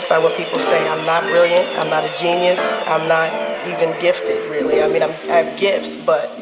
convinced by what people say. I'm not brilliant. I'm not a genius. I'm not even gifted, really. I mean, I'm, I have gifts, but